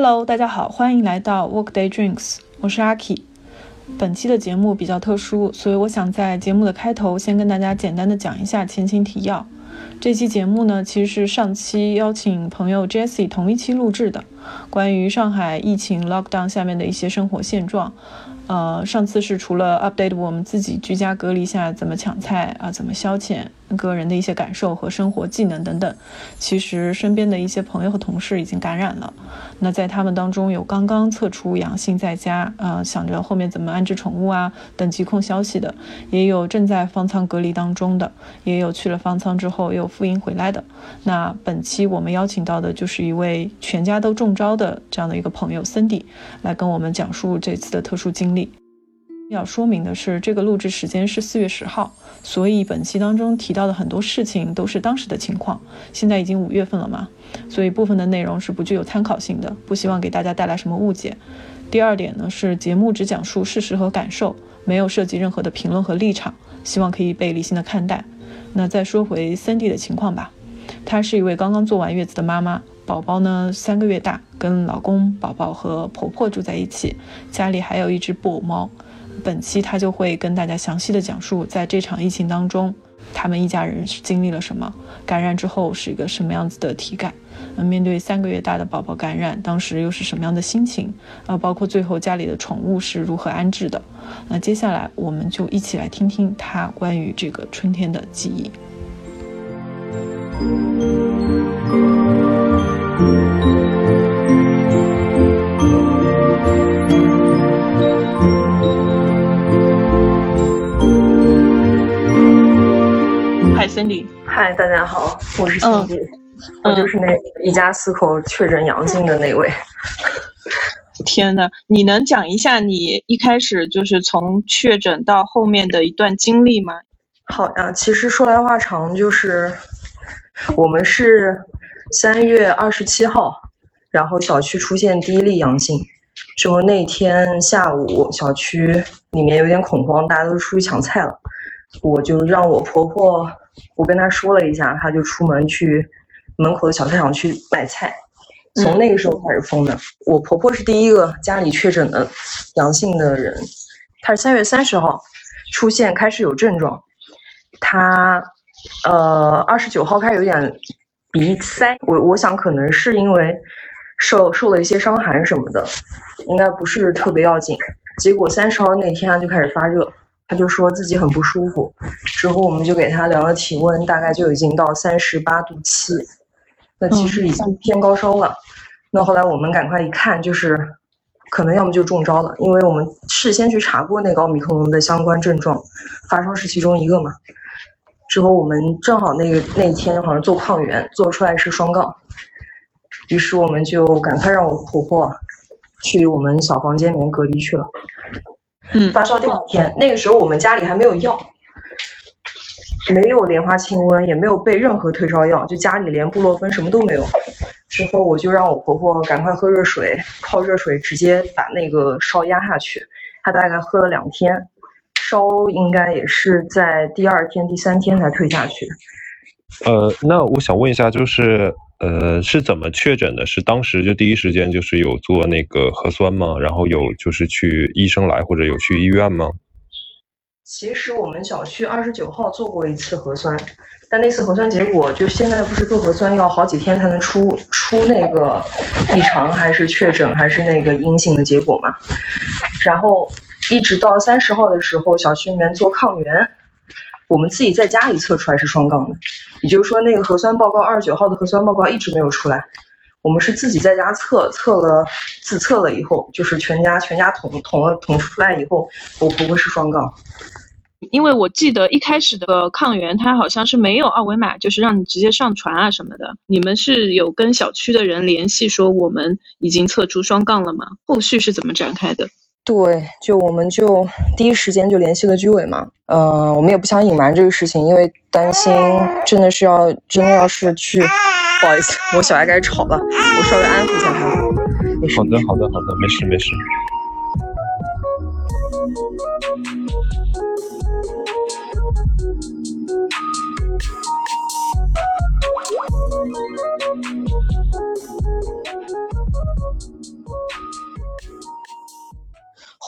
Hello，大家好，欢迎来到 Workday Drinks，我是阿 k i。本期的节目比较特殊，所以我想在节目的开头先跟大家简单的讲一下前情提要。这期节目呢，其实是上期邀请朋友 Jessie 同一期录制的，关于上海疫情 lockdown 下面的一些生活现状。呃，上次是除了 update 我们自己居家隔离下怎么抢菜啊，怎么消遣。个人的一些感受和生活技能等等，其实身边的一些朋友和同事已经感染了。那在他们当中，有刚刚测出阳性在家，呃，想着后面怎么安置宠物啊等疾控消息的，也有正在方舱隔离当中的，也有去了方舱之后又复阴回来的。那本期我们邀请到的就是一位全家都中招的这样的一个朋友 Cindy，来跟我们讲述这次的特殊经历。要说明的是，这个录制时间是四月十号，所以本期当中提到的很多事情都是当时的情况。现在已经五月份了嘛，所以部分的内容是不具有参考性的，不希望给大家带来什么误解。第二点呢，是节目只讲述事实和感受，没有涉及任何的评论和立场，希望可以被理性的看待。那再说回 Cindy 的情况吧，她是一位刚刚做完月子的妈妈，宝宝呢三个月大，跟老公、宝宝和婆婆住在一起，家里还有一只布偶猫。本期他就会跟大家详细的讲述，在这场疫情当中，他们一家人是经历了什么，感染之后是一个什么样子的体感，嗯，面对三个月大的宝宝感染，当时又是什么样的心情，啊，包括最后家里的宠物是如何安置的，那接下来我们就一起来听听他关于这个春天的记忆。嗨，Cindy。嗨，大家好，我是 Cindy，我就是那一家四口确诊阳性的那位。天呐，你能讲一下你一开始就是从确诊到后面的一段经历吗？好呀，其实说来话长，就是我们是三月二十七号，然后小区出现第一例阳性，之后那天下午小区里面有点恐慌，大家都出去抢菜了，我就让我婆婆。我跟她说了一下，她就出门去门口的小菜场去买菜。从那个时候开始封的。我婆婆是第一个家里确诊的阳性的人，她是三月三十号出现，开始有症状。她呃二十九号开始有点鼻塞，我我想可能是因为受受了一些伤寒什么的，应该不是特别要紧。结果三十号那天他就开始发热。他就说自己很不舒服，之后我们就给他量了体温，大概就已经到三十八度七，那其实已经偏高烧了。那后来我们赶快一看，就是可能要么就中招了，因为我们事先去查过那个奥密克戎的相关症状，发烧是其中一个嘛。之后我们正好那个那一天好像做抗原，做出来是双杠，于是我们就赶快让我婆婆去我们小房间里面隔离去了。嗯，发烧第二天，那个时候我们家里还没有药，没有莲花清瘟，也没有备任何退烧药，就家里连布洛芬什么都没有。之后我就让我婆婆赶快喝热水，泡热水直接把那个烧压下去。她大概喝了两天，烧应该也是在第二天、第三天才退下去。呃，那我想问一下，就是。呃，是怎么确诊的？是当时就第一时间就是有做那个核酸吗？然后有就是去医生来或者有去医院吗？其实我们小区二十九号做过一次核酸，但那次核酸结果就现在不是做核酸要好几天才能出出那个异常还是确诊还是那个阴性的结果嘛？然后一直到三十号的时候，小区里面做抗原。我们自己在家里测出来是双杠的，也就是说那个核酸报告二十九号的核酸报告一直没有出来。我们是自己在家测，测了自测了以后，就是全家全家捅捅了捅出来以后，我婆婆是双杠。因为我记得一开始的抗原它好像是没有二维码，就是让你直接上传啊什么的。你们是有跟小区的人联系说我们已经测出双杠了吗？后续是怎么展开的？对，就我们就第一时间就联系了居委嘛，嗯，我们也不想隐瞒这个事情，因为担心真的是要真的要是去，不好意思，我小孩开始吵了，我稍微安抚一下他。好的，好的，好的，没事，没事。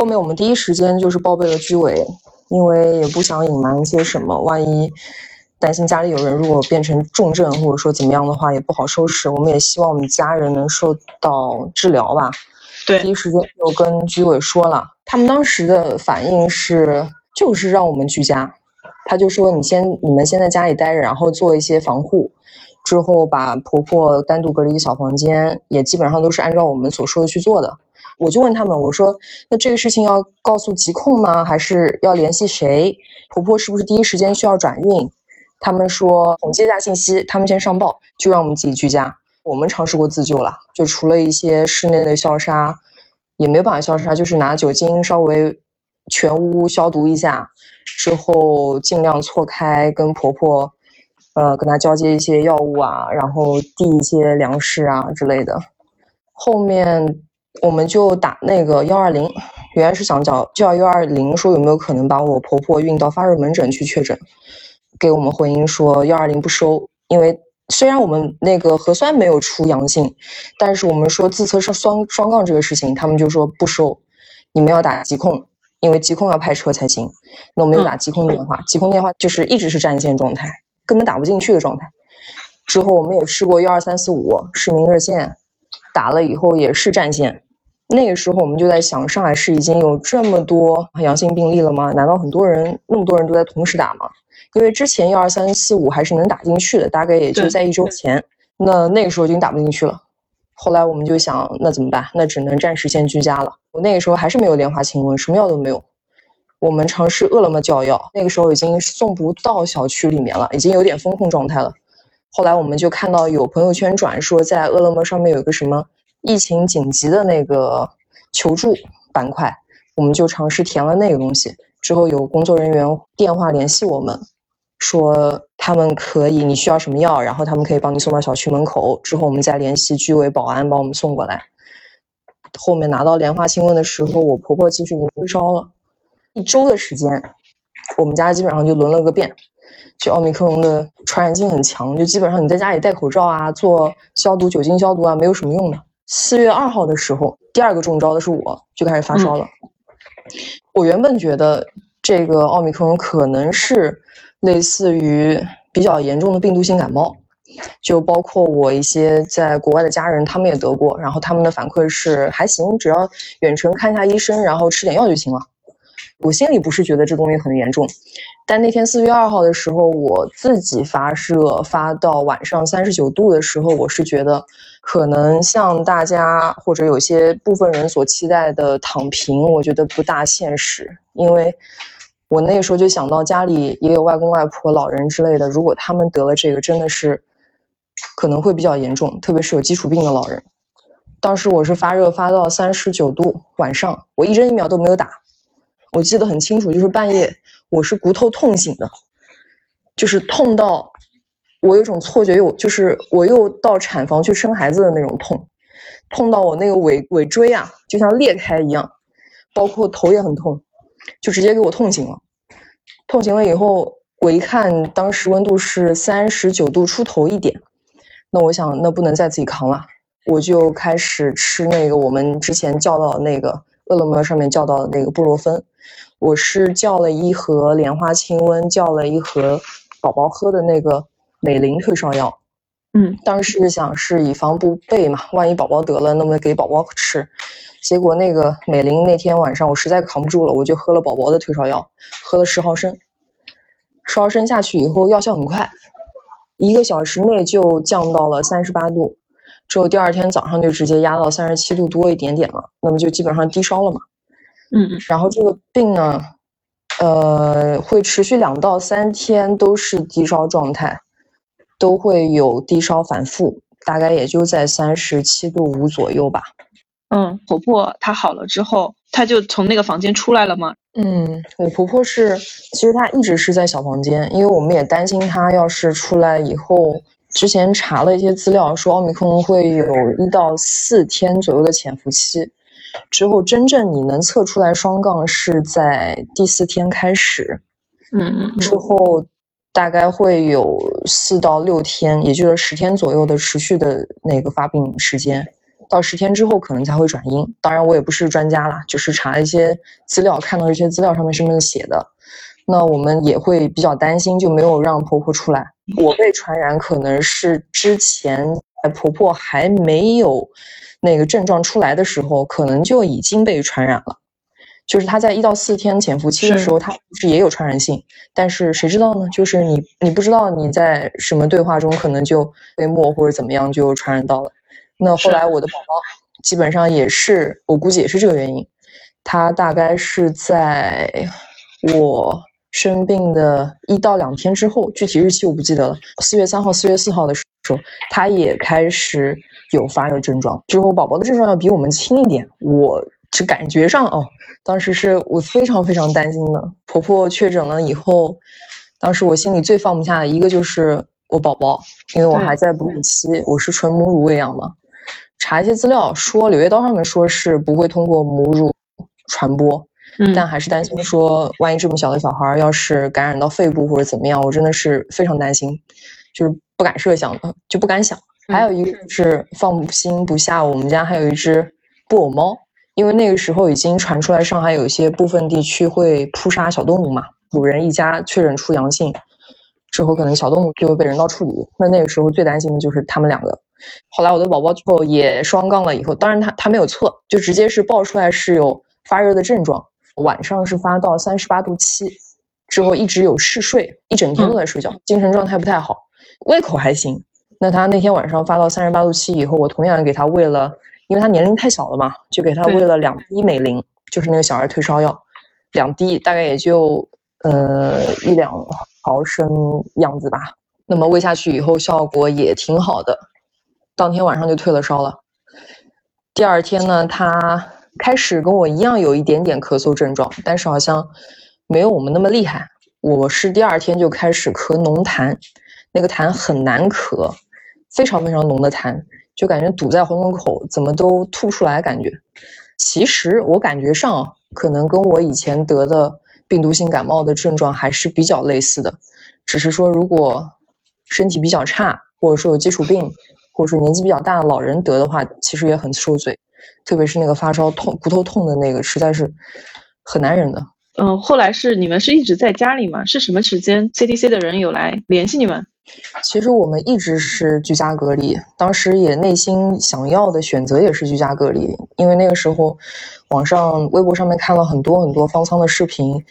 后面我们第一时间就是报备了居委，因为也不想隐瞒一些什么，万一担心家里有人如果变成重症或者说怎么样的话，也不好收拾。我们也希望我们家人能受到治疗吧。对，第一时间就跟居委说了，他们当时的反应是就是让我们居家，他就说你先你们先在家里待着，然后做一些防护。之后把婆婆单独隔离一小房间，也基本上都是按照我们所说的去做的。我就问他们，我说那这个事情要告诉疾控吗？还是要联系谁？婆婆是不是第一时间需要转运？他们说统计一下信息，他们先上报，就让我们自己居家。我们尝试过自救了，就除了一些室内的消杀，也没有办法消杀，就是拿酒精稍微全屋消毒一下，之后尽量错开跟婆婆。呃，跟他交接一些药物啊，然后递一些粮食啊之类的。后面我们就打那个幺二零，原来是想叫叫幺二零，说有没有可能把我婆婆运到发热门诊去确诊。给我们回应说幺二零不收，因为虽然我们那个核酸没有出阳性，但是我们说自测是双双杠这个事情，他们就说不收，你们要打疾控，因为疾控要派车才行。那我们又打疾控电话，疾控电话就是一直是占线状态。根本打不进去的状态。之后我们也试过幺二三四五市民热线，打了以后也是战线。那个时候我们就在想，上海市已经有这么多阳性病例了吗？难道很多人那么多人都在同时打吗？因为之前幺二三四五还是能打进去的，大概也就在一周前。那那个时候已经打不进去了。后来我们就想，那怎么办？那只能暂时先居家了。我那个时候还是没有莲花清瘟，什么药都没有。我们尝试饿了么叫药，那个时候已经送不到小区里面了，已经有点封控状态了。后来我们就看到有朋友圈转说，在饿了么上面有个什么疫情紧急的那个求助板块，我们就尝试填了那个东西。之后有工作人员电话联系我们，说他们可以，你需要什么药，然后他们可以帮你送到小区门口。之后我们再联系居委保安帮我们送过来。后面拿到莲花清瘟的时候，我婆婆其实已经退烧了。一周的时间，我们家基本上就轮了个遍。就奥密克戎的传染性很强，就基本上你在家里戴口罩啊，做消毒、酒精消毒啊，没有什么用的。四月二号的时候，第二个中招的是我，就开始发烧了。我原本觉得这个奥密克戎可能是类似于比较严重的病毒性感冒，就包括我一些在国外的家人，他们也得过，然后他们的反馈是还行，只要远程看一下医生，然后吃点药就行了。我心里不是觉得这东西很严重，但那天四月二号的时候，我自己发热发到晚上三十九度的时候，我是觉得可能像大家或者有些部分人所期待的躺平，我觉得不大现实。因为我那时候就想到家里也有外公外婆、老人之类的，如果他们得了这个，真的是可能会比较严重，特别是有基础病的老人。当时我是发热发到三十九度，晚上我一针疫苗都没有打。我记得很清楚，就是半夜我是骨头痛醒的，就是痛到我有种错觉，又就是我又到产房去生孩子的那种痛，痛到我那个尾尾椎啊，就像裂开一样，包括头也很痛，就直接给我痛醒了。痛醒了以后，我一看当时温度是三十九度出头一点，那我想那不能再自己扛了，我就开始吃那个我们之前叫到的那个。饿了么上面叫到的那个布洛芬，我是叫了一盒莲花清瘟，叫了一盒宝宝喝的那个美林退烧药。嗯，当时想是以防不备嘛，万一宝宝得了，那么给宝宝吃。结果那个美林那天晚上我实在扛不住了，我就喝了宝宝的退烧药，喝了十毫升。十毫升下去以后，药效很快，一个小时内就降到了三十八度。之后第二天早上就直接压到三十七度多一点点了，那么就基本上低烧了嘛。嗯，然后这个病呢，呃，会持续两到三天都是低烧状态，都会有低烧反复，大概也就在三十七度五左右吧。嗯，婆婆她好了之后，她就从那个房间出来了吗？嗯，我婆婆是，其实她一直是在小房间，因为我们也担心她要是出来以后。之前查了一些资料，说奥密克戎会有一到四天左右的潜伏期，之后真正你能测出来双杠是在第四天开始，嗯，之后大概会有四到六天，也就是十天左右的持续的那个发病时间，到十天之后可能才会转阴。当然，我也不是专家啦，就是查一些资料，看到一些资料上面是这么写的。那我们也会比较担心，就没有让婆婆出来。我被传染可能是之前婆婆还没有那个症状出来的时候，可能就已经被传染了。就是她在一到四天潜伏期的时候，她不是也有传染性，但是谁知道呢？就是你你不知道你在什么对话中可能就被默或者怎么样就传染到了。那后来我的宝宝基本上也是，我估计也是这个原因。他大概是在我。生病的一到两天之后，具体日期我不记得了。四月三号、四月四号的时候，他也开始有发热症状。之后宝宝的症状要比我们轻一点，我是感觉上哦，当时是我非常非常担心的。婆婆确诊了以后，当时我心里最放不下的一个就是我宝宝，因为我还在哺乳期，我是纯母乳喂养嘛。查一些资料说，《柳叶刀》上面说是不会通过母乳传播。但还是担心说，万一这么小的小孩要是感染到肺部或者怎么样，我真的是非常担心，就是不敢设想的，就不敢想。还有一个是放心不下，我们家还有一只布偶猫，因为那个时候已经传出来上海有一些部分地区会扑杀小动物嘛，主人一家确诊出阳性之后，可能小动物就会被人道处理。那那个时候最担心的就是他们两个。后来我的宝宝最后也双杠了以后，当然他他没有错，就直接是爆出来是有发热的症状。晚上是发到三十八度七，之后一直有嗜睡，一整天都在睡觉，精神状态不太好，胃口还行。那他那天晚上发到三十八度七以后，我同样给他喂了，因为他年龄太小了嘛，就给他喂了两滴美林，就是那个小儿退烧药，两滴大概也就呃一两毫升样子吧。那么喂下去以后效果也挺好的，当天晚上就退了烧了。第二天呢，他。开始跟我一样有一点点咳嗽症状，但是好像没有我们那么厉害。我是第二天就开始咳浓痰，那个痰很难咳，非常非常浓的痰，就感觉堵在喉咙口，怎么都吐不出来感觉。其实我感觉上可能跟我以前得的病毒性感冒的症状还是比较类似的，只是说如果身体比较差，或者说有基础病，或者说年纪比较大的老人得的话，其实也很受罪。特别是那个发烧痛、骨头痛的那个，实在是很难忍的。嗯，后来是你们是一直在家里吗？是什么时间 CDC 的人有来联系你们？其实我们一直是居家隔离，当时也内心想要的选择也是居家隔离，因为那个时候网上、微博上面看了很多很多方舱的视频，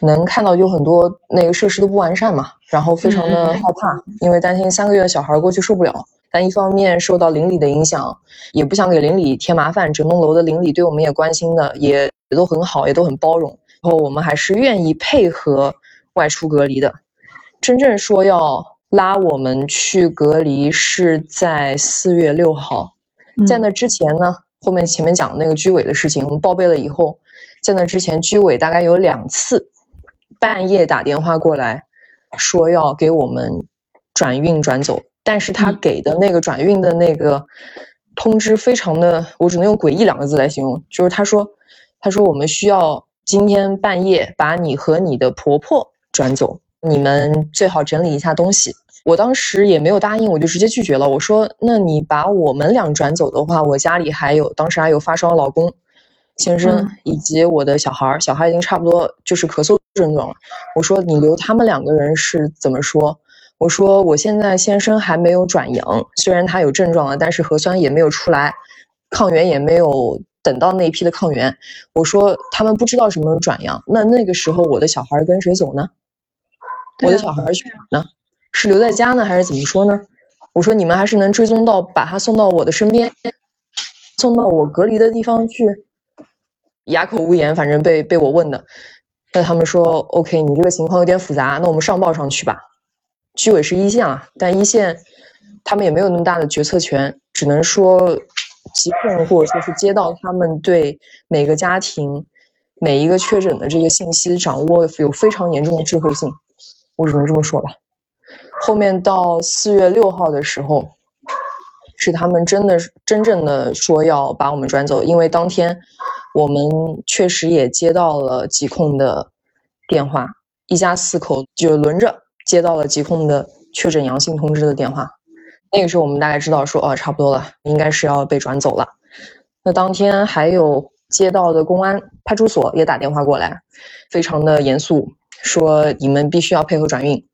能看到有很多那个设施都不完善嘛，然后非常的害怕，因为担心三个月的小孩过去受不了。但一方面受到邻里的影响，也不想给邻里添麻烦。整栋楼的邻里对我们也关心的，也也都很好，也都很包容。然后我们还是愿意配合外出隔离的。真正说要拉我们去隔离是在四月六号，在那之前呢，后面前面讲的那个居委的事情，我们报备了以后，在那之前居委大概有两次半夜打电话过来，说要给我们转运转走。但是他给的那个转运的那个通知非常的，我只能用诡异两个字来形容，就是他说，他说我们需要今天半夜把你和你的婆婆转走，你们最好整理一下东西。我当时也没有答应，我就直接拒绝了。我说，那你把我们俩转走的话，我家里还有当时还有发烧老公先生以及我的小孩儿，小孩已经差不多就是咳嗽症状了。我说你留他们两个人是怎么说？我说我现在先生还没有转阳，虽然他有症状了，但是核酸也没有出来，抗原也没有等到那一批的抗原。我说他们不知道什么时候转阳，那那个时候我的小孩跟谁走呢？我的小孩去哪呢？是留在家呢，还是怎么说呢？我说你们还是能追踪到，把他送到我的身边，送到我隔离的地方去。哑口无言，反正被被我问的。那他们说 OK，你这个情况有点复杂，那我们上报上去吧。居委是一线啊，但一线他们也没有那么大的决策权，只能说疾控或者说是接到他们对每个家庭每一个确诊的这个信息掌握有非常严重的滞后性，我只能这么说吧。后面到四月六号的时候，是他们真的真正的说要把我们转走，因为当天我们确实也接到了疾控的电话，一家四口就轮着。接到了疾控的确诊阳性通知的电话，那个时候我们大概知道说，哦，差不多了，应该是要被转走了。那当天还有街道的公安派出所也打电话过来，非常的严肃，说你们必须要配合转运。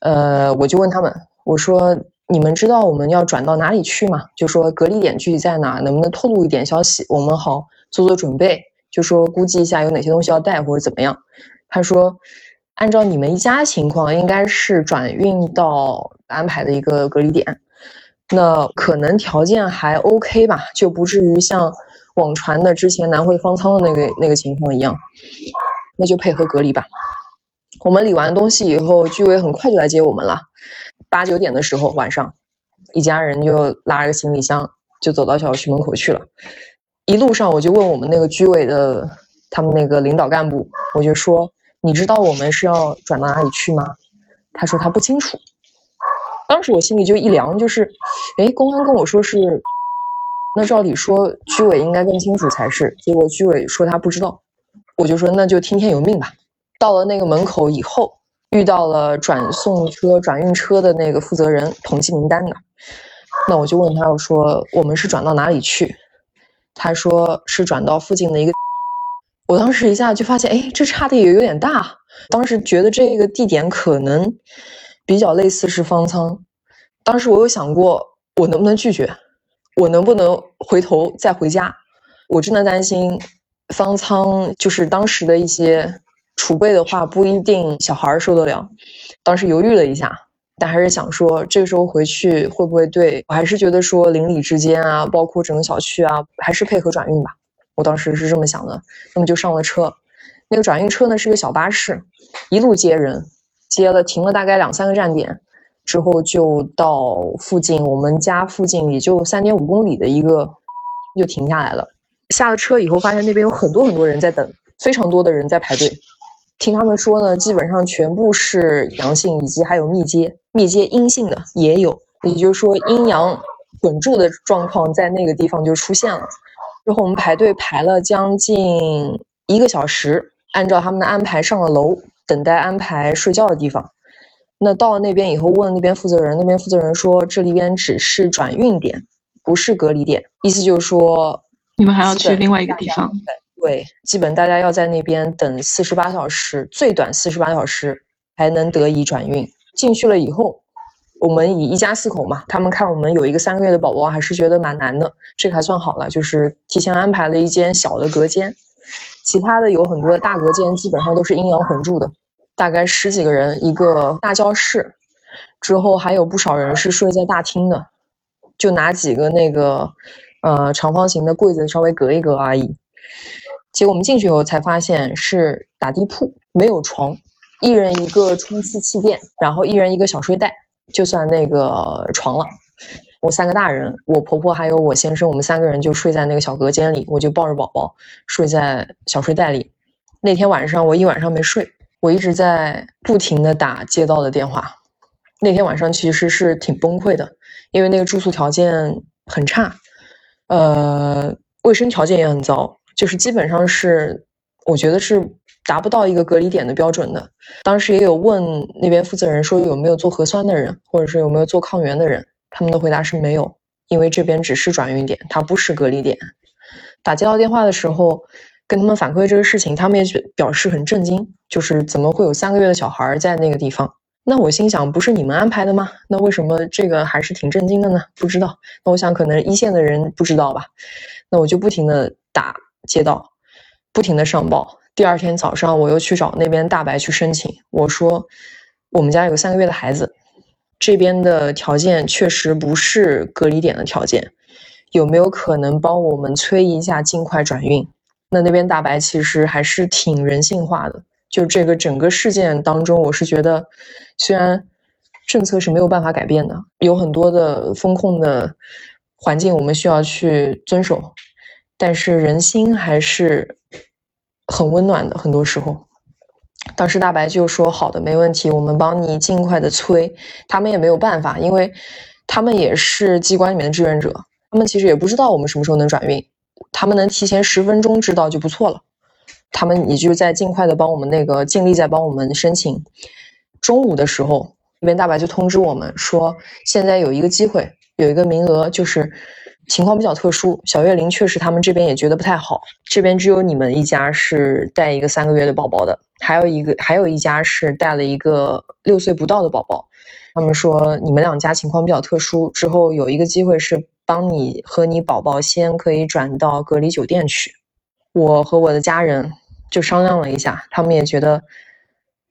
呃，我就问他们，我说你们知道我们要转到哪里去吗？就说隔离点具体在哪，能不能透露一点消息，我们好做做准备。就说估计一下有哪些东西要带或者怎么样。他说，按照你们一家情况，应该是转运到安排的一个隔离点，那可能条件还 OK 吧，就不至于像网传的之前南汇方舱的那个那个情况一样，那就配合隔离吧。我们理完东西以后，居委很快就来接我们了，八九点的时候晚上，一家人就拉着行李箱就走到小区门口去了。一路上我就问我们那个居委的他们那个领导干部，我就说：“你知道我们是要转到哪里去吗？”他说他不清楚。当时我心里就一凉，就是，哎，公安跟我说是，那照理说居委应该更清楚才是，结果居委说他不知道，我就说那就听天由命吧。到了那个门口以后，遇到了转送车、转运车的那个负责人，统计名单的，那我就问他，我说我们是转到哪里去？他说是转到附近的一个，我当时一下就发现，哎，这差的也有点大。当时觉得这个地点可能比较类似是方舱。当时我有想过，我能不能拒绝，我能不能回头再回家？我真的担心方舱就是当时的一些储备的话，不一定小孩受得了。当时犹豫了一下。但还是想说，这个时候回去会不会对我还是觉得说邻里之间啊，包括整个小区啊，还是配合转运吧。我当时是这么想的，那么就上了车。那个转运车呢是个小巴士，一路接人，接了停了大概两三个站点，之后就到附近我们家附近也就三点五公里的一个，就停下来了。下了车以后，发现那边有很多很多人在等，非常多的人在排队。听他们说呢，基本上全部是阳性，以及还有密接，密接阴性的也有，也就是说阴阳混住的状况在那个地方就出现了。之后我们排队排了将近一个小时，按照他们的安排上了楼，等待安排睡觉的地方。那到了那边以后，问那边负责人，那边负责人说这里边只是转运点，不是隔离点，意思就是说你们还要去另外一个地方。对，基本大家要在那边等四十八小时，最短四十八小时才能得以转运进去了。以后我们以一家四口嘛，他们看我们有一个三个月的宝宝，还是觉得蛮难的。这个还算好了，就是提前安排了一间小的隔间，其他的有很多大隔间，基本上都是阴阳混住的，大概十几个人一个大教室，之后还有不少人是睡在大厅的，就拿几个那个呃长方形的柜子稍微隔一隔而已。结果我们进去以后才发现是打地铺，没有床，一人一个充气气垫，然后一人一个小睡袋，就算那个床了。我三个大人，我婆婆还有我先生，我们三个人就睡在那个小隔间里，我就抱着宝宝睡在小睡袋里。那天晚上我一晚上没睡，我一直在不停的打街道的电话。那天晚上其实是挺崩溃的，因为那个住宿条件很差，呃，卫生条件也很糟。就是基本上是，我觉得是达不到一个隔离点的标准的。当时也有问那边负责人说有没有做核酸的人，或者是有没有做抗原的人，他们的回答是没有，因为这边只是转运点，它不是隔离点。打接到电话的时候，跟他们反馈这个事情，他们也表示很震惊，就是怎么会有三个月的小孩在那个地方？那我心想，不是你们安排的吗？那为什么这个还是挺震惊的呢？不知道。那我想可能一线的人不知道吧。那我就不停的打。接到，不停的上报。第二天早上，我又去找那边大白去申请。我说，我们家有三个月的孩子，这边的条件确实不是隔离点的条件，有没有可能帮我们催一下，尽快转运？那那边大白其实还是挺人性化的。就这个整个事件当中，我是觉得，虽然政策是没有办法改变的，有很多的风控的环境，我们需要去遵守。但是人心还是很温暖的，很多时候，当时大白就说：“好的，没问题，我们帮你尽快的催。”他们也没有办法，因为他们也是机关里面的志愿者，他们其实也不知道我们什么时候能转运，他们能提前十分钟知道就不错了。他们也就在尽快的帮我们那个尽力在帮我们申请。中午的时候，那边大白就通知我们说，现在有一个机会，有一个名额，就是情况比较特殊。小月龄确实他们这边也觉得不太好，这边只有你们一家是带一个三个月的宝宝的，还有一个还有一家是带了一个六岁不到的宝宝。他们说你们两家情况比较特殊，之后有一个机会是帮你和你宝宝先可以转到隔离酒店去。我和我的家人就商量了一下，他们也觉得。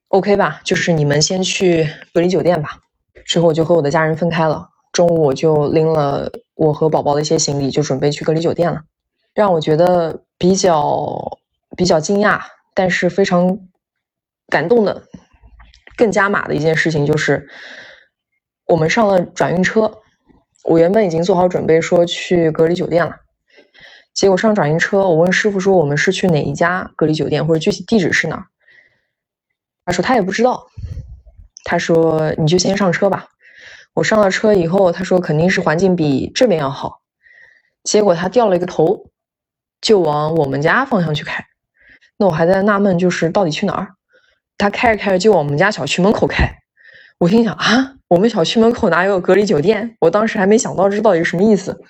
OK 吧，就是你们先去隔离酒店吧。之后我就和我的家人分开了。中午我就拎了我和宝宝的一些行李，就准备去隔离酒店了。让我觉得比较比较惊讶，但是非常感动的，更加码的一件事情就是，我们上了转运车。我原本已经做好准备说去隔离酒店了，结果上转运车，我问师傅说我们是去哪一家隔离酒店，或者具体地址是哪儿？他说他也不知道，他说你就先上车吧。我上了车以后，他说肯定是环境比这边要好。结果他掉了一个头，就往我们家方向去开。那我还在纳闷，就是到底去哪儿？他开着开着就往我们家小区门口开。我心想啊，我们小区门口哪有隔离酒店？我当时还没想到这到底是什么意思。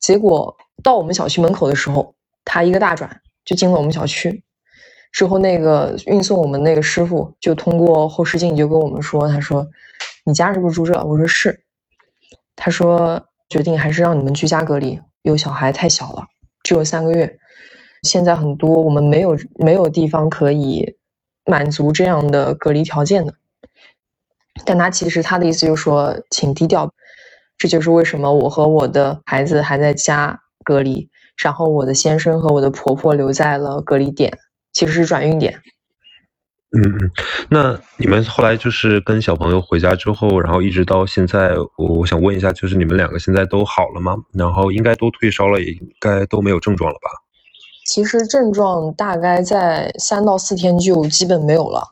结果到我们小区门口的时候，他一个大转就进了我们小区。之后，那个运送我们那个师傅就通过后视镜就跟我们说：“他说，你家是不是住这？”我说是。他说决定还是让你们居家隔离，有小孩太小了，只有三个月。现在很多我们没有没有地方可以满足这样的隔离条件的。但他其实他的意思就是说，请低调。这就是为什么我和我的孩子还在家隔离，然后我的先生和我的婆婆留在了隔离点。其实是转运点。嗯嗯，那你们后来就是跟小朋友回家之后，然后一直到现在，我我想问一下，就是你们两个现在都好了吗？然后应该都退烧了，也应该都没有症状了吧？其实症状大概在三到四天就基本没有了。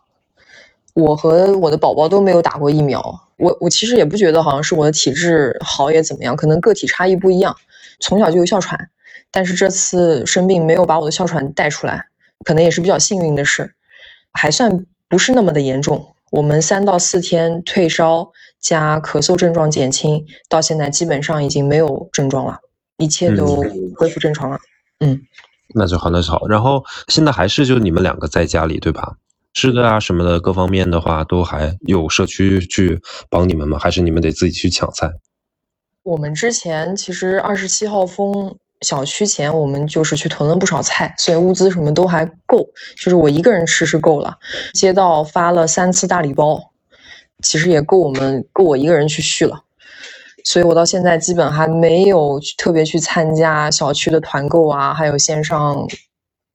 我和我的宝宝都没有打过疫苗，我我其实也不觉得好像是我的体质好也怎么样，可能个体差异不一样。从小就有哮喘，但是这次生病没有把我的哮喘带出来。可能也是比较幸运的事，还算不是那么的严重。我们三到四天退烧加咳嗽症状减轻，到现在基本上已经没有症状了，一切都恢复正常了。嗯，那就好，那就好。然后现在还是就你们两个在家里对吧？吃的啊什么的各方面的话，都还有社区去帮你们吗？还是你们得自己去抢菜？我们之前其实二十七号封。小区前我们就是去囤了不少菜，所以物资什么都还够，就是我一个人吃是够了。街道发了三次大礼包，其实也够我们够我一个人去续了。所以我到现在基本还没有特别去参加小区的团购啊，还有线上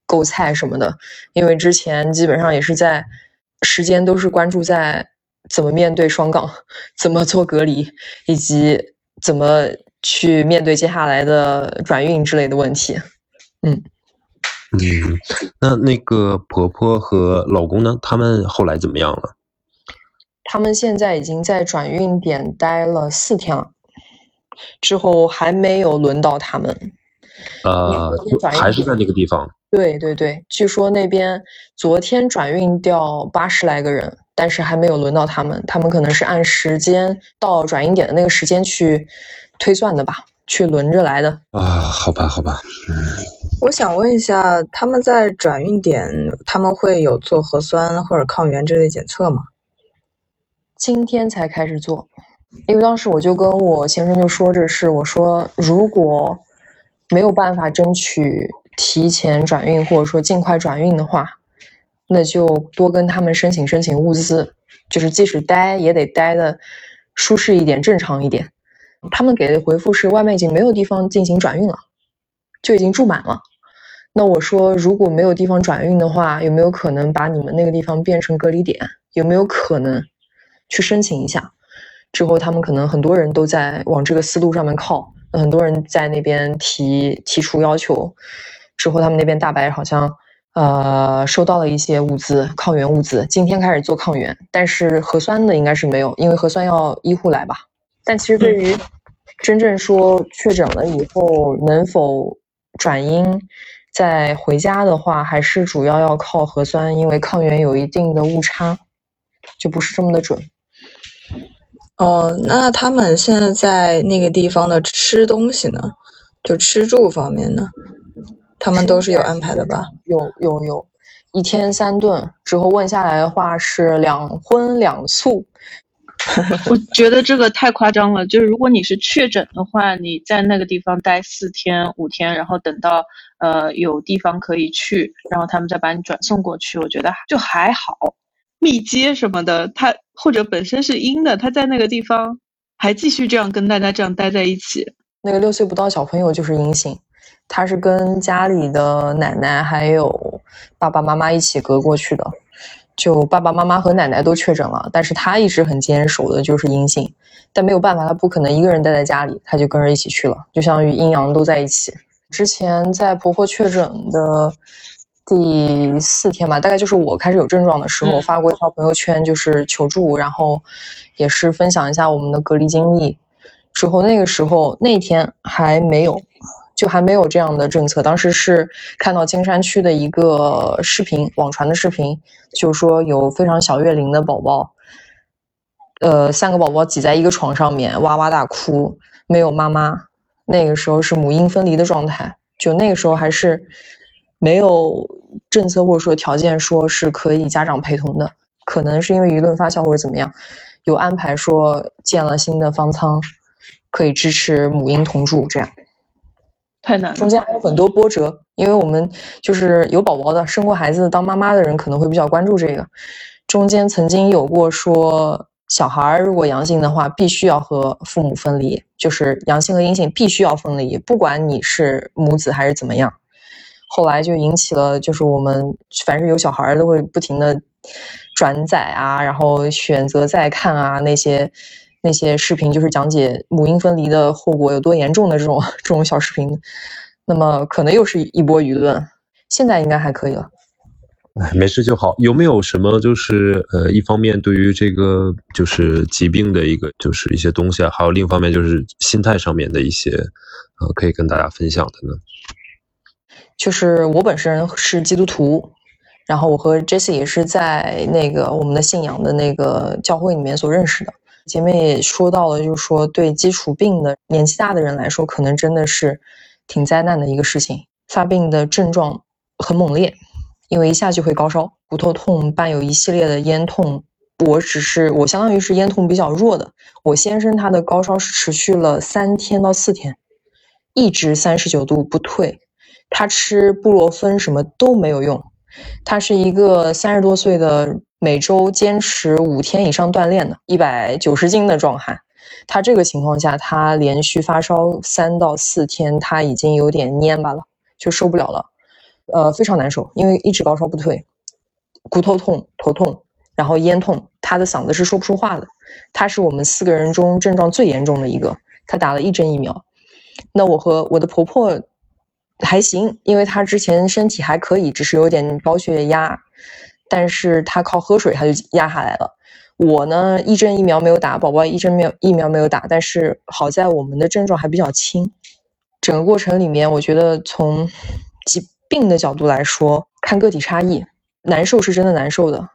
购菜什么的，因为之前基本上也是在时间都是关注在怎么面对双杠，怎么做隔离，以及怎么。去面对接下来的转运之类的问题，嗯嗯，那那个婆婆和老公呢？他们后来怎么样了？他们现在已经在转运点待了四天了，之后还没有轮到他们。呃，还是在那个地方。对对对，据说那边昨天转运掉八十来个人，但是还没有轮到他们。他们可能是按时间到转运点的那个时间去。推算的吧，去轮着来的啊，好吧，好吧，嗯，我想问一下，他们在转运点，他们会有做核酸或者抗原这类检测吗？今天才开始做，因为当时我就跟我先生就说这事，我说如果没有办法争取提前转运或者说尽快转运的话，那就多跟他们申请申请物资，就是即使待也得待的舒适一点、正常一点。他们给的回复是外面已经没有地方进行转运了，就已经住满了。那我说如果没有地方转运的话，有没有可能把你们那个地方变成隔离点？有没有可能去申请一下？之后他们可能很多人都在往这个思路上面靠，很多人在那边提提出要求。之后他们那边大白好像呃收到了一些物资，抗原物资，今天开始做抗原，但是核酸的应该是没有，因为核酸要医护来吧。但其实对于真正说确诊了以后能否转阴再回家的话，还是主要要靠核酸，因为抗原有一定的误差，就不是这么的准。哦，那他们现在在那个地方的吃东西呢？就吃住方面呢，他们都是有安排的吧？有有有，一天三顿，之后问下来的话是两荤两素。我觉得这个太夸张了。就是如果你是确诊的话，你在那个地方待四天五天，然后等到呃有地方可以去，然后他们再把你转送过去，我觉得就还好。密接什么的，他或者本身是阴的，他在那个地方还继续这样跟大家这样待在一起。那个六岁不到小朋友就是阴性，他是跟家里的奶奶还有爸爸妈妈一起隔过去的。就爸爸妈妈和奶奶都确诊了，但是他一直很坚守的就是阴性，但没有办法，他不可能一个人待在家里，他就跟着一起去了，就相当于阴阳都在一起。之前在婆婆确诊的第四天吧，大概就是我开始有症状的时候，发过一条朋友圈，就是求助，然后也是分享一下我们的隔离经历。之后那个时候那天还没有。就还没有这样的政策。当时是看到金山区的一个视频，网传的视频，就说有非常小月龄的宝宝，呃，三个宝宝挤在一个床上面哇哇大哭，没有妈妈。那个时候是母婴分离的状态，就那个时候还是没有政策或者说条件说是可以家长陪同的，可能是因为舆论发酵或者怎么样，有安排说建了新的方舱，可以支持母婴同住这样。太难，中间还有很多波折，因为我们就是有宝宝的、生过孩子当妈妈的人可能会比较关注这个。中间曾经有过说，小孩如果阳性的话，必须要和父母分离，就是阳性和阴性必须要分离，不管你是母子还是怎么样。后来就引起了，就是我们凡是有小孩都会不停的转载啊，然后选择再看啊那些。那些视频就是讲解母婴分离的后果有多严重的这种 这种小视频，那么可能又是一波舆论。现在应该还可以了，哎，没事就好。有没有什么就是呃，一方面对于这个就是疾病的一个就是一些东西啊，还有另一方面就是心态上面的一些呃，可以跟大家分享的呢？就是我本身是基督徒，然后我和 Jesse 也是在那个我们的信仰的那个教会里面所认识的。前面也说到了，就是说对基础病的年纪大的人来说，可能真的是挺灾难的一个事情。发病的症状很猛烈，因为一下就会高烧、骨头痛，伴有一系列的咽痛。我只是我相当于是咽痛比较弱的。我先生他的高烧是持续了三天到四天，一直三十九度不退，他吃布洛芬什么都没有用。他是一个三十多岁的。每周坚持五天以上锻炼的，一百九十斤的壮汉，他这个情况下，他连续发烧三到四天，他已经有点蔫巴了，就受不了了，呃，非常难受，因为一直高烧不退，骨头痛、头痛，然后咽痛，他的嗓子是说不出话的。他是我们四个人中症状最严重的一个，他打了一针疫苗。那我和我的婆婆还行，因为她之前身体还可以，只是有点高血压。但是他靠喝水，他就压下来了。我呢，一针疫苗没有打，宝宝一针没有疫苗没有打。但是好在我们的症状还比较轻。整个过程里面，我觉得从疾病的角度来说，看个体差异，难受是真的难受的。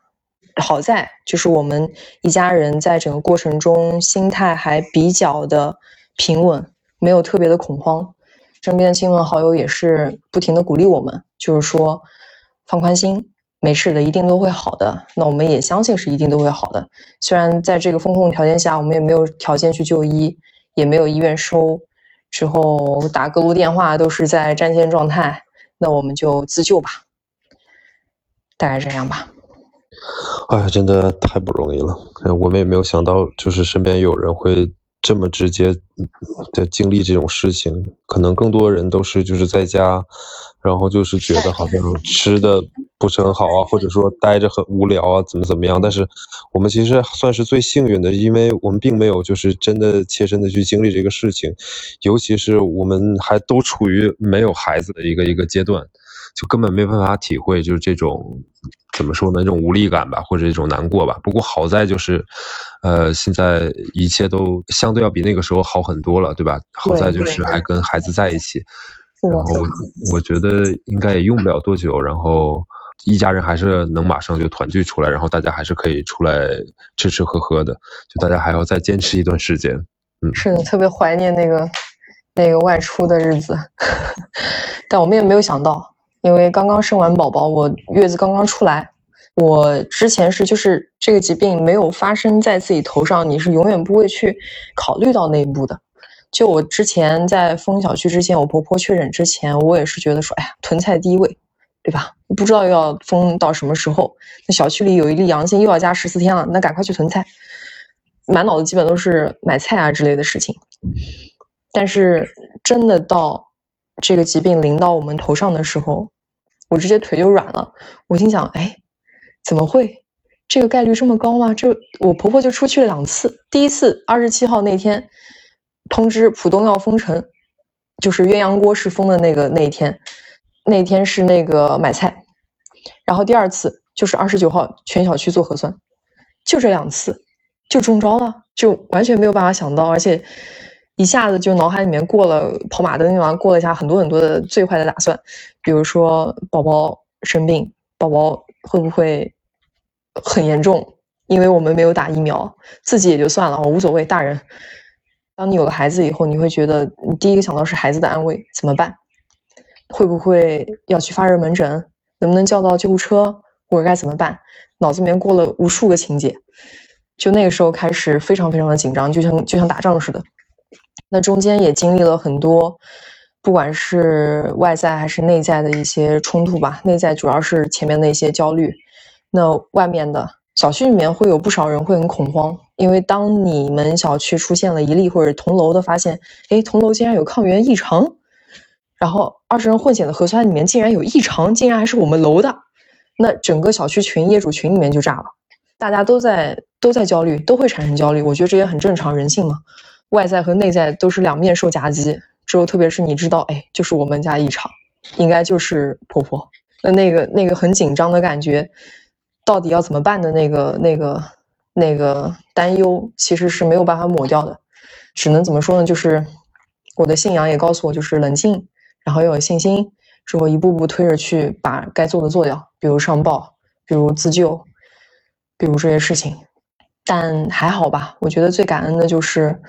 好在就是我们一家人在整个过程中心态还比较的平稳，没有特别的恐慌。身边的亲朋好友也是不停的鼓励我们，就是说放宽心。没事的，一定都会好的。那我们也相信是一定都会好的。虽然在这个风控条件下，我们也没有条件去就医，也没有医院收，之后打各路电话都是在战线状态。那我们就自救吧，大概这样吧。哎呀，真的太不容易了。我们也没有想到，就是身边有人会。这么直接的经历这种事情，可能更多人都是就是在家，然后就是觉得好像吃的不是很好啊，或者说待着很无聊啊，怎么怎么样。但是我们其实算是最幸运的，因为我们并没有就是真的切身的去经历这个事情，尤其是我们还都处于没有孩子的一个一个阶段。就根本没办法体会，就是这种怎么说呢？这种无力感吧，或者这种难过吧。不过好在就是，呃，现在一切都相对要比那个时候好很多了，对吧？好在就是还跟孩子在一起，然后我觉得应该也用不了多久，然后一家人还是能马上就团聚出来，然后大家还是可以出来吃吃喝喝的，就大家还要再坚持一段时间。嗯，是的，特别怀念那个那个外出的日子，但我们也没有想到，因为刚刚生完宝宝，我月子刚刚出来，我之前是就是这个疾病没有发生在自己头上，你是永远不会去考虑到那一步的。就我之前在封小区之前，我婆婆确诊之前，我也是觉得说，哎呀，囤菜第一位，对吧？不知道又要封到什么时候，那小区里有一例阳性，又要加十四天了，那赶快去囤菜，满脑子基本都是买菜啊之类的事情。但是真的到这个疾病临到我们头上的时候，我直接腿就软了。我心想，哎，怎么会？这个概率这么高吗？这我婆婆就出去了两次，第一次二十七号那天。通知浦东要封城，就是鸳鸯锅是封的那个那一天，那一天是那个买菜，然后第二次就是二十九号全小区做核酸，就这两次就中招了，就完全没有办法想到，而且一下子就脑海里面过了跑马灯一样过了一下很多很多的最坏的打算，比如说宝宝生病，宝宝会不会很严重？因为我们没有打疫苗，自己也就算了，我无所谓，大人。当你有了孩子以后，你会觉得你第一个想到是孩子的安危，怎么办？会不会要去发热门诊？能不能叫到救护车？或者该怎么办？脑子里面过了无数个情节，就那个时候开始非常非常的紧张，就像就像打仗似的。那中间也经历了很多，不管是外在还是内在的一些冲突吧。内在主要是前面的一些焦虑，那外面的。小区里面会有不少人会很恐慌，因为当你们小区出现了一例或者同楼的发现，哎，同楼竟然有抗原异常，然后二十人混检的核酸里面竟然有异常，竟然还是我们楼的，那整个小区群业主群里面就炸了，大家都在都在焦虑，都会产生焦虑，我觉得这也很正常，人性嘛，外在和内在都是两面受夹击，之后特别是你知道，哎，就是我们家异常，应该就是婆婆，那那个那个很紧张的感觉。到底要怎么办的那个、那个、那个担忧，其实是没有办法抹掉的，只能怎么说呢？就是我的信仰也告诉我，就是冷静，然后要有信心，之后一步步推着去把该做的做掉，比如上报，比如自救，比如这些事情。但还好吧，我觉得最感恩的就是，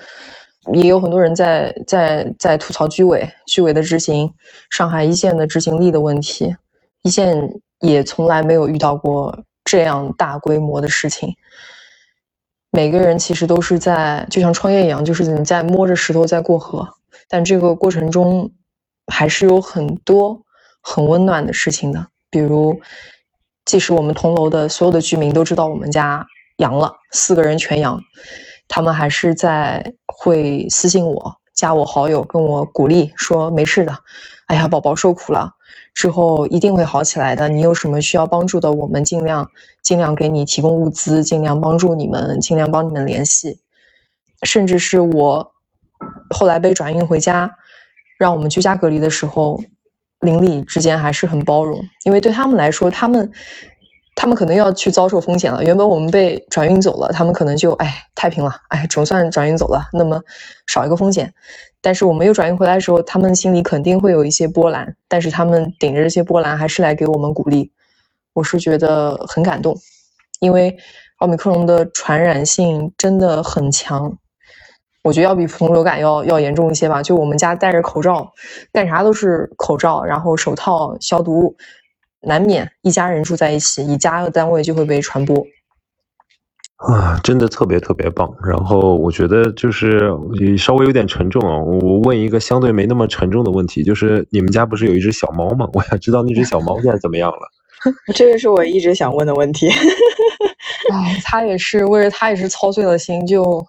也有很多人在在在吐槽居委居委的执行，上海一线的执行力的问题，一线也从来没有遇到过。这样大规模的事情，每个人其实都是在就像创业一样，就是你在摸着石头在过河。但这个过程中，还是有很多很温暖的事情的。比如，即使我们同楼的所有的居民都知道我们家阳了，四个人全阳，他们还是在会私信我，加我好友，跟我鼓励说没事的。哎呀，宝宝受苦了。之后一定会好起来的。你有什么需要帮助的，我们尽量尽量给你提供物资，尽量帮助你们，尽量帮你们联系。甚至是我后来被转运回家，让我们居家隔离的时候，邻里之间还是很包容，因为对他们来说，他们。他们可能要去遭受风险了。原本我们被转运走了，他们可能就哎太平了，哎总算转运走了，那么少一个风险。但是我们又转运回来的时候，他们心里肯定会有一些波澜，但是他们顶着这些波澜还是来给我们鼓励。我是觉得很感动，因为奥密克戎的传染性真的很强，我觉得要比普通流感要要严重一些吧。就我们家戴着口罩，干啥都是口罩，然后手套消毒。难免一家人住在一起，一家的单位就会被传播。啊，真的特别特别棒。然后我觉得就是稍微有点沉重啊。我问一个相对没那么沉重的问题，就是你们家不是有一只小猫吗？我想知道那只小猫现在怎么样了。这个是我一直想问的问题。哎，他也是为了他也是操碎了心，就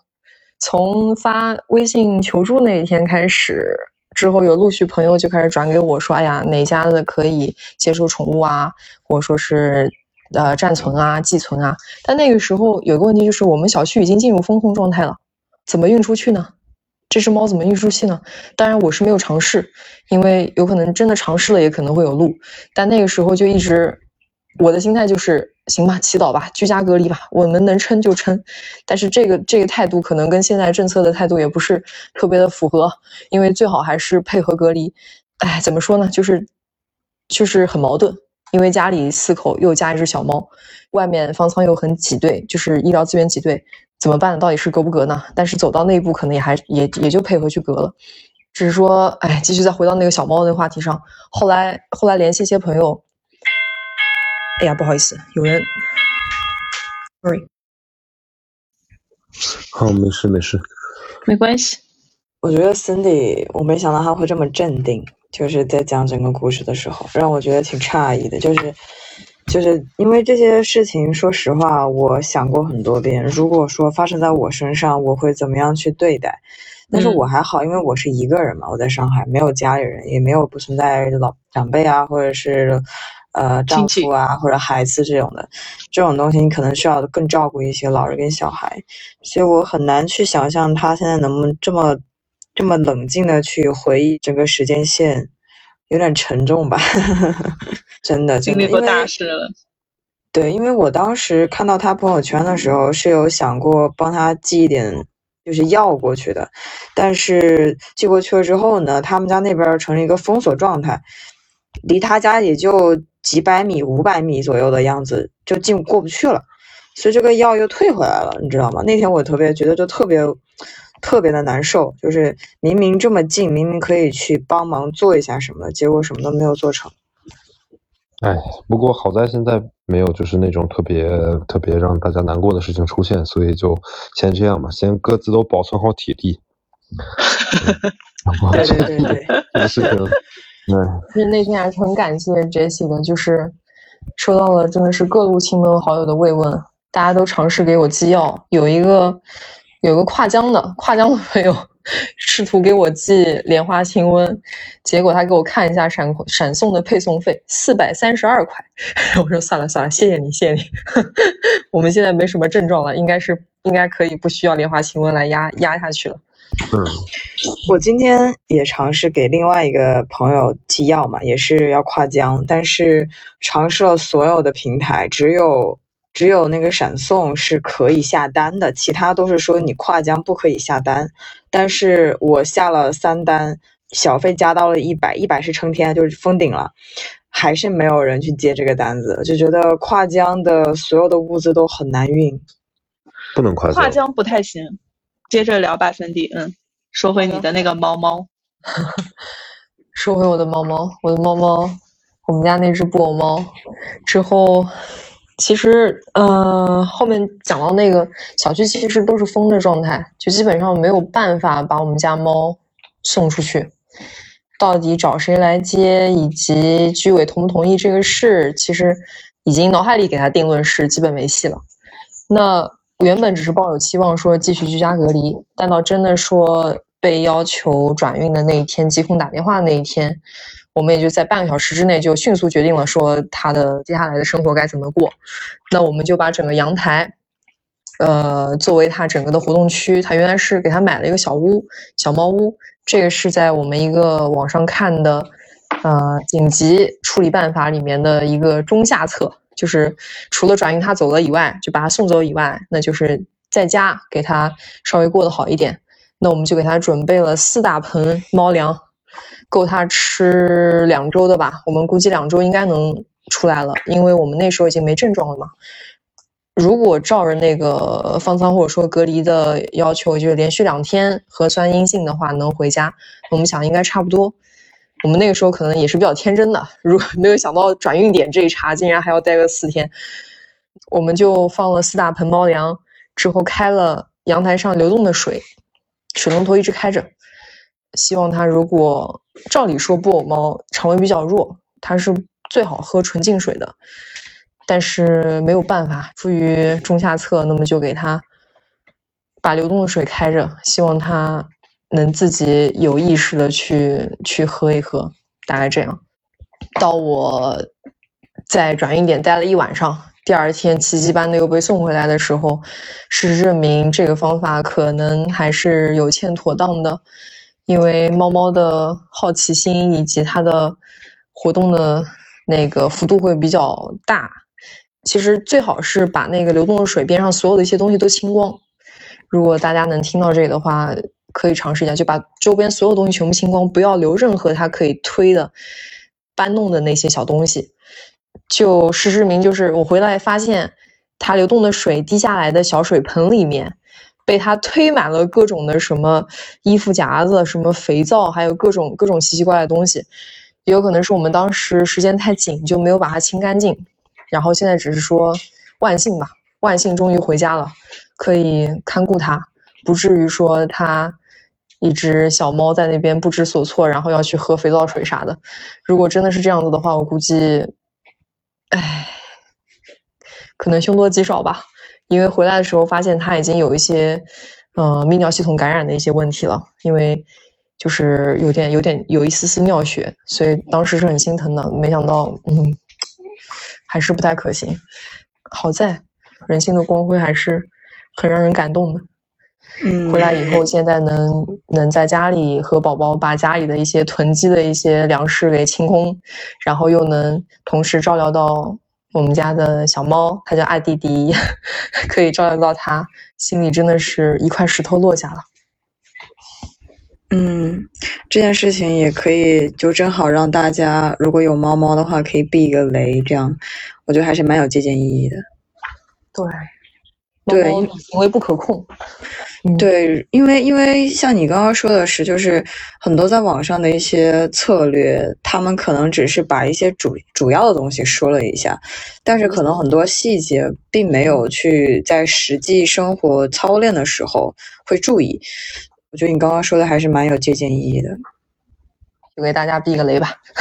从发微信求助那一天开始。之后有陆续朋友就开始转给我说：“哎呀，哪家的可以接收宠物啊？或者说是呃暂存啊、寄存啊？”但那个时候有个问题就是，我们小区已经进入封控状态了，怎么运出去呢？这只猫怎么运出去呢？当然我是没有尝试，因为有可能真的尝试了也可能会有路。但那个时候就一直。我的心态就是行吧，祈祷吧，居家隔离吧，我们能撑就撑。但是这个这个态度可能跟现在政策的态度也不是特别的符合，因为最好还是配合隔离。哎，怎么说呢？就是就是很矛盾。因为家里四口又加一只小猫，外面方舱又很挤兑，就是医疗资源挤兑，怎么办？到底是隔不隔呢？但是走到那一步，可能也还也也就配合去隔了。只是说，哎，继续再回到那个小猫的话题上，后来后来联系一些朋友，哎呀，不好意思，有人，sorry，好，没事没事，没关系。我觉得 Cindy，我没想到他会这么镇定，就是在讲整个故事的时候，让我觉得挺诧异的。就是，就是因为这些事情，说实话，我想过很多遍。如果说发生在我身上，我会怎么样去对待？但是我还好，因为我是一个人嘛，我在上海，没有家里人，也没有不存在老长辈啊，或者是呃丈夫啊，或者孩子这种的，这种东西你可能需要更照顾一些老人跟小孩，所以我很难去想象他现在能不能这么。这么冷静的去回忆整个时间线，有点沉重吧？真的，经历过大事了。对，因为我当时看到他朋友圈的时候，是有想过帮他寄一点就是药过去的，但是寄过去了之后呢，他们家那边成了一个封锁状态，离他家也就几百米、五百米左右的样子，就进过不去了，所以这个药又退回来了，你知道吗？那天我特别觉得就特别。特别的难受，就是明明这么近，明明可以去帮忙做一下什么，结果什么都没有做成。哎，不过好在现在没有就是那种特别特别让大家难过的事情出现，所以就先这样吧，先各自都保存好体力。对对对对，这个事情，其实那天还是很感谢 Jesse 的，就是收到了真的是各路亲朋好友的慰问，大家都尝试给我寄药，有一个。有个跨江的跨江的朋友试图给我寄莲花清瘟，结果他给我看一下闪闪送的配送费四百三十二块，我说算了算了，谢谢你谢谢你，我们现在没什么症状了，应该是应该可以不需要莲花清瘟来压压下去了。嗯，我今天也尝试给另外一个朋友寄药嘛，也是要跨江，但是尝试了所有的平台，只有。只有那个闪送是可以下单的，其他都是说你跨江不可以下单。但是我下了三单，小费加到了一百，一百是撑天，就是封顶了，还是没有人去接这个单子，就觉得跨江的所有的物资都很难运，不能跨江，跨江不太行。接着聊吧，芬迪，嗯，说回你的那个猫猫，说回我的猫猫，我的猫猫，我们家那只布偶猫，之后。其实，呃，后面讲到那个小区其实都是封的状态，就基本上没有办法把我们家猫送出去。到底找谁来接，以及居委同不同意这个事，其实已经脑海里给他定论是基本没戏了。那原本只是抱有期望说继续居家隔离，但到真的说被要求转运的那一天，疾控打电话那一天。我们也就在半个小时之内就迅速决定了，说他的接下来的生活该怎么过。那我们就把整个阳台，呃，作为他整个的活动区。他原来是给他买了一个小屋，小猫屋。这个是在我们一个网上看的，呃，紧急处理办法里面的一个中下策，就是除了转运他走了以外，就把他送走以外，那就是在家给他稍微过得好一点。那我们就给他准备了四大盆猫粮。够他吃两周的吧？我们估计两周应该能出来了，因为我们那时候已经没症状了嘛。如果照着那个方舱或者说隔离的要求，就是连续两天核酸阴性的话能回家，我们想应该差不多。我们那个时候可能也是比较天真的，如果没有想到转运点这一茬竟然还要待个四天，我们就放了四大盆猫粮，之后开了阳台上流动的水，水龙头一直开着。希望它如果照理说布偶猫肠胃比较弱，它是最好喝纯净水的，但是没有办法，出于中下策，那么就给它把流动的水开着，希望它能自己有意识的去去喝一喝，大概这样。到我在转运点待了一晚上，第二天奇迹般的又被送回来的时候，事实证明这个方法可能还是有欠妥当的。因为猫猫的好奇心以及它的活动的那个幅度会比较大，其实最好是把那个流动的水边上所有的一些东西都清光。如果大家能听到这里的话，可以尝试一下，就把周边所有东西全部清光，不要留任何它可以推的、搬弄的那些小东西。就事实至名，就是我回来发现，它流动的水滴下来的小水盆里面，被它推满了各种的什么衣服夹子、什么肥皂，还有各种各种奇奇怪怪的东西。也有可能是我们当时时间太紧，就没有把它清干净。然后现在只是说万幸吧，万幸终于回家了，可以看顾它，不至于说它一只小猫在那边不知所措，然后要去喝肥皂水啥的。如果真的是这样子的话，我估计，唉，可能凶多吉少吧。因为回来的时候发现它已经有一些，呃，泌尿系统感染的一些问题了，因为。就是有点有点有一丝丝尿血，所以当时是很心疼的。没想到，嗯，还是不太可行。好在人性的光辉还是很让人感动的。嗯，回来以后，现在能能在家里和宝宝把家里的一些囤积的一些粮食给清空，然后又能同时照料到我们家的小猫，它叫爱弟弟，可以照料到它，心里真的是一块石头落下了。嗯，这件事情也可以，就正好让大家如果有猫猫的话，可以避一个雷，这样我觉得还是蛮有借鉴意义的。对，对，行为不可控。对，因为因为像你刚刚说的是，就是很多在网上的一些策略，他们可能只是把一些主主要的东西说了一下，但是可能很多细节并没有去在实际生活操练的时候会注意。我觉得你刚刚说的还是蛮有借鉴意义的，就给大家避个雷吧。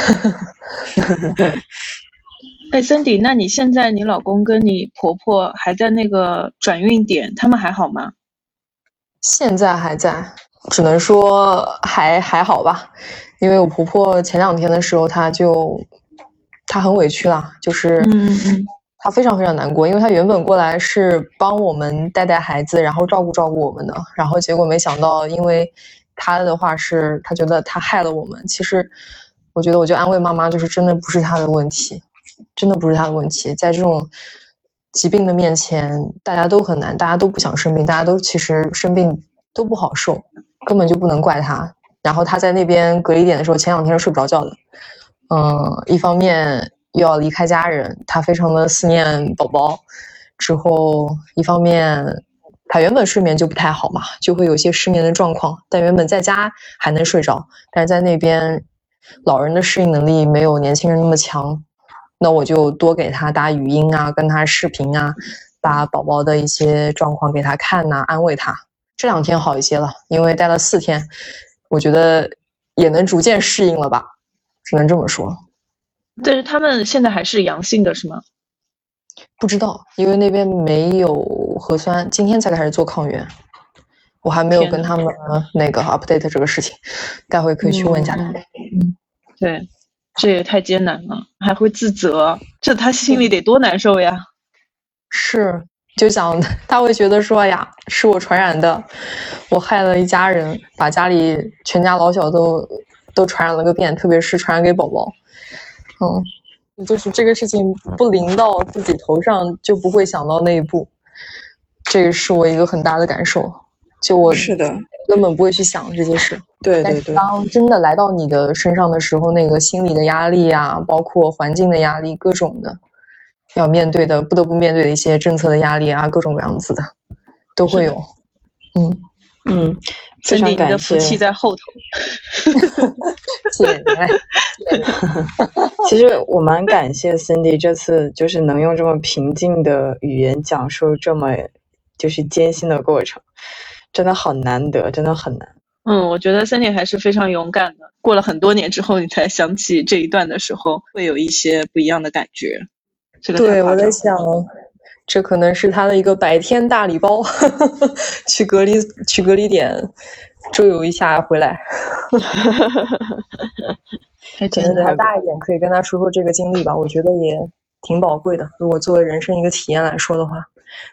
哎，Cindy，那你现在你老公跟你婆婆还在那个转运点，他们还好吗？现在还在，只能说还还好吧。因为我婆婆前两天的时候，她就她很委屈啦，就是她非常非常难过，因为她原本过来是帮我们带带孩子，然后照顾照顾我们的，然后结果没想到，因为她的话是她觉得她害了我们。其实我觉得我就安慰妈妈，就是真的不是她的问题。真的不是她的问题，在这种疾病的面前，大家都很难，大家都不想生病，大家都其实生病都不好受，根本就不能怪他。然后他在那边隔离点的时候，前两天是睡不着觉的，嗯，一方面又要离开家人，他非常的思念宝宝，之后一方面他原本睡眠就不太好嘛，就会有些失眠的状况，但原本在家还能睡着，但是在那边老人的适应能力没有年轻人那么强。那我就多给他打语音啊，跟他视频啊，把宝宝的一些状况给他看呐，安慰他。这两天好一些了，因为待了四天，我觉得也能逐渐适应了吧，只能这么说。但是他们现在还是阳性的是吗？不知道，因为那边没有核酸，今天才开始做抗原，我还没有跟他们那个 update 这个事情，待会可以去问一下他们。嗯，对。这也太艰难了，还会自责，这他心里得多难受呀！是，就想他会觉得说呀，是我传染的，我害了一家人，把家里全家老小都都传染了个遍，特别是传染给宝宝。嗯，就是这个事情不临到自己头上，就不会想到那一步。这个是我一个很大的感受。就我是的，根本不会去想这些事。对对对。当真的来到你的身上的时候，那个心理的压力啊，包括环境的压力，各种的要面对的，不得不面对的一些政策的压力啊，各种各样子的都会有。嗯嗯，非常感谢。你的福气在后头。谢谢你。其实我蛮感谢 Cindy 这次就是能用这么平静的语言讲述这么就是艰辛的过程。真的好难得，真的很难。嗯，我觉得三年还是非常勇敢的。过了很多年之后，你才想起这一段的时候，会有一些不一样的感觉。这个对，我在想，这可能是他的一个白天大礼包，去隔离去隔离点周游一下回来。还可能再大一点，可以跟他说说这个经历吧。我觉得也挺宝贵的。如果作为人生一个体验来说的话，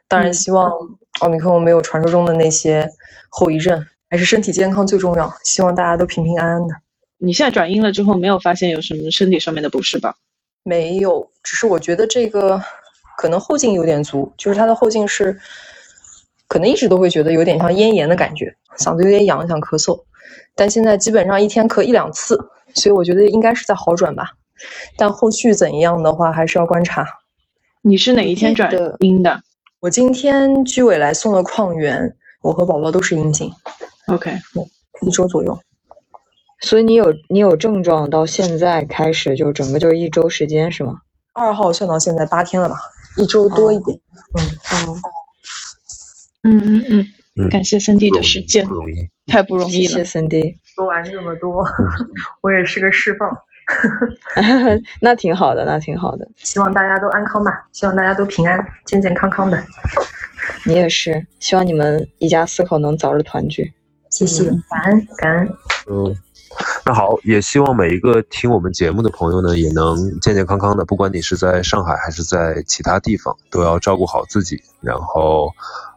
当然希望。奥密克戎没有传说中的那些后遗症，还是身体健康最重要。希望大家都平平安安的。你现在转阴了之后，没有发现有什么身体上面的不适吧？没有，只是我觉得这个可能后劲有点足，就是它的后劲是可能一直都会觉得有点像咽炎的感觉，嗓子有点痒，想咳嗽。但现在基本上一天咳一两次，所以我觉得应该是在好转吧。但后续怎样的话，还是要观察。你是哪一天转阴的？我今天居委来送了矿源，我和宝宝都是阴性。OK，一周左右。所以你有你有症状到现在开始就整个就是一周时间是吗？二号算到现在八天了吧，一周多一点。嗯嗯嗯嗯，嗯感谢森弟的时间不，容易。太不容易了谢谢。Cindy，说完这么多，我也是个释放。那挺好的，那挺好的。希望大家都安康吧，希望大家都平安、健健康康的。你也是，希望你们一家四口能早日团聚。谢谢，感恩感恩。嗯，那好，也希望每一个听我们节目的朋友呢，也能健健康康的，不管你是在上海还是在其他地方，都要照顾好自己，然后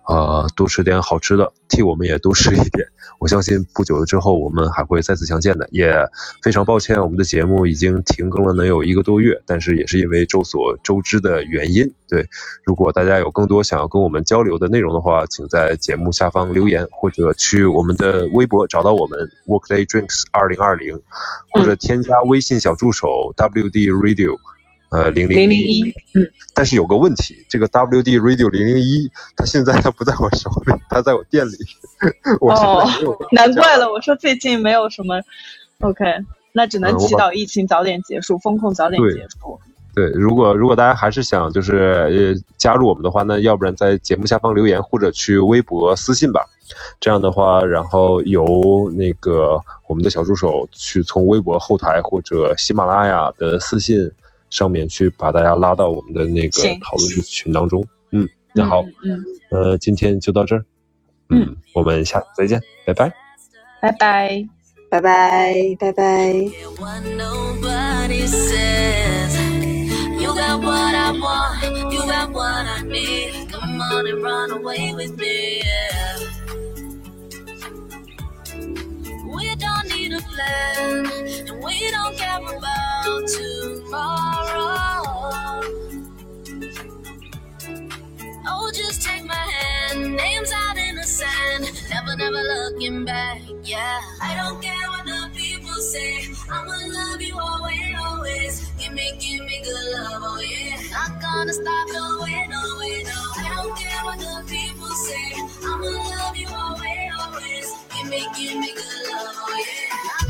呃多吃点好吃的，替我们也多吃一点。我相信不久之后我们还会再次相见的。也非常抱歉，我们的节目已经停更了能有一个多月，但是也是因为众所周知的原因。对，如果大家有更多想要跟我们交流的内容的话，请在节目下方留言，或者去我们的微博找到我们 Workday Drinks 二零二零，或者添加微信小助手 WD Radio。呃，零零一，嗯，但是有个问题，这个 WD Radio 零零一，它现在它不在我手里，它在我店里。我现在没有办法加难怪了，我说最近没有什么。OK，那只能祈祷疫情早点结束，风控早点结束。对，如果如果大家还是想就是呃加入我们的话，那要不然在节目下方留言，或者去微博私信吧。这样的话，然后由那个我们的小助手去从微博后台或者喜马拉雅的私信上面去把大家拉到我们的那个讨论群当中。嗯，那好，嗯，呃，今天就到这儿。嗯，我们下次再见，拜拜。拜拜。拜拜，拜拜。What nobody says. You got what I want, you got what I need. Come on and run away with me. We don't need a plan, and we don't care about Oh, just take my hand, names out in the sand, never, never looking back. Yeah, I don't care what the people say. I'ma love you always, always. Give me, give me good love, oh yeah. Not gonna stop, no way, no way, no. I don't care what the people say. I'ma love you always, always. Give me, give me oh,